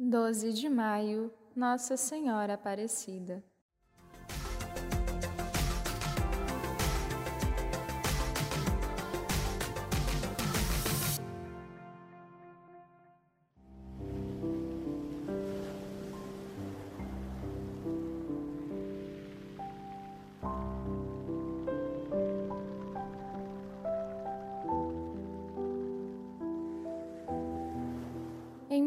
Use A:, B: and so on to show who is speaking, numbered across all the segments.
A: 12 de maio, Nossa Senhora Aparecida.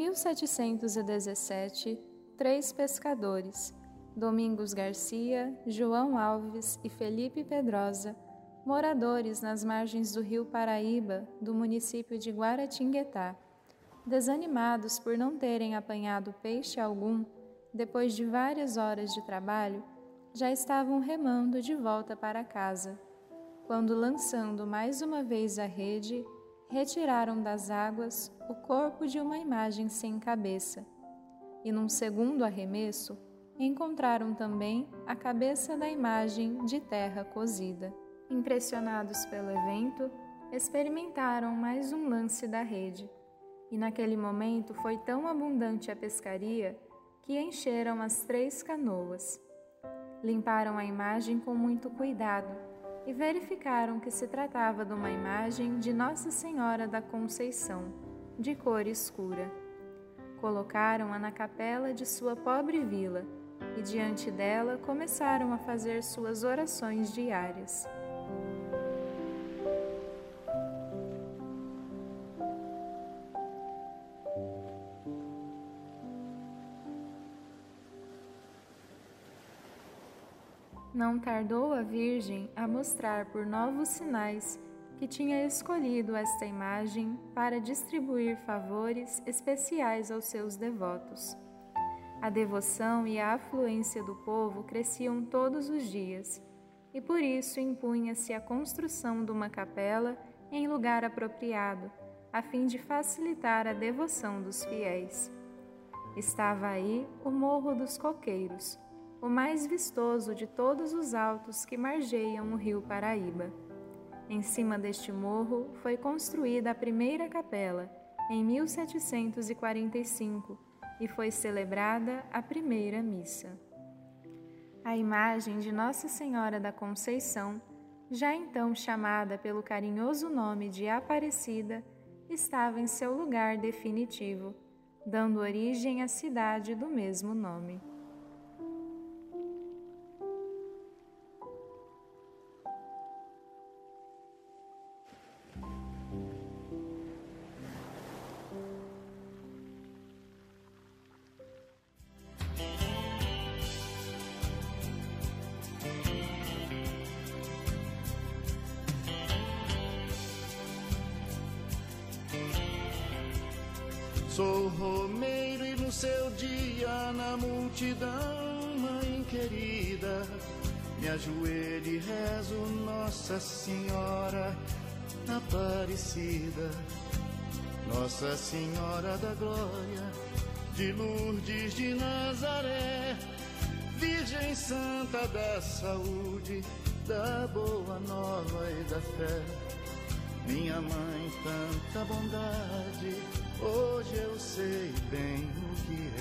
A: 1717, três pescadores, Domingos Garcia, João Alves e Felipe Pedrosa, moradores nas margens do rio Paraíba, do município de Guaratinguetá, desanimados por não terem apanhado peixe algum, depois de várias horas de trabalho, já estavam remando de volta para casa, quando, lançando mais uma vez a rede, retiraram das águas o corpo de uma imagem sem cabeça. E num segundo arremesso, encontraram também a cabeça da imagem de terra cozida. Impressionados pelo evento, experimentaram mais um lance da rede. E naquele momento foi tão abundante a pescaria que encheram as três canoas. Limparam a imagem com muito cuidado e verificaram que se tratava de uma imagem de Nossa Senhora da Conceição, de cor escura. Colocaram-a na capela de sua pobre vila e diante dela começaram a fazer suas orações diárias. Não tardou a Virgem a mostrar por novos sinais que tinha escolhido esta imagem para distribuir favores especiais aos seus devotos. A devoção e a afluência do povo cresciam todos os dias, e por isso impunha-se a construção de uma capela em lugar apropriado, a fim de facilitar a devoção dos fiéis. Estava aí o Morro dos Coqueiros o mais vistoso de todos os altos que margeiam o rio Paraíba. Em cima deste morro foi construída a primeira capela, em 1745, e foi celebrada a primeira missa. A imagem de Nossa Senhora da Conceição, já então chamada pelo carinhoso nome de Aparecida, estava em seu lugar definitivo, dando origem à cidade do mesmo nome.
B: Sou romeiro e no seu dia na multidão, mãe querida, me ajoelho e rezo Nossa Senhora Aparecida, Nossa Senhora da Glória, de Lourdes de Nazaré, Virgem Santa da Saúde, da Boa Nova e da Fé. Minha mãe, tanta bondade, hoje eu sei bem o que é.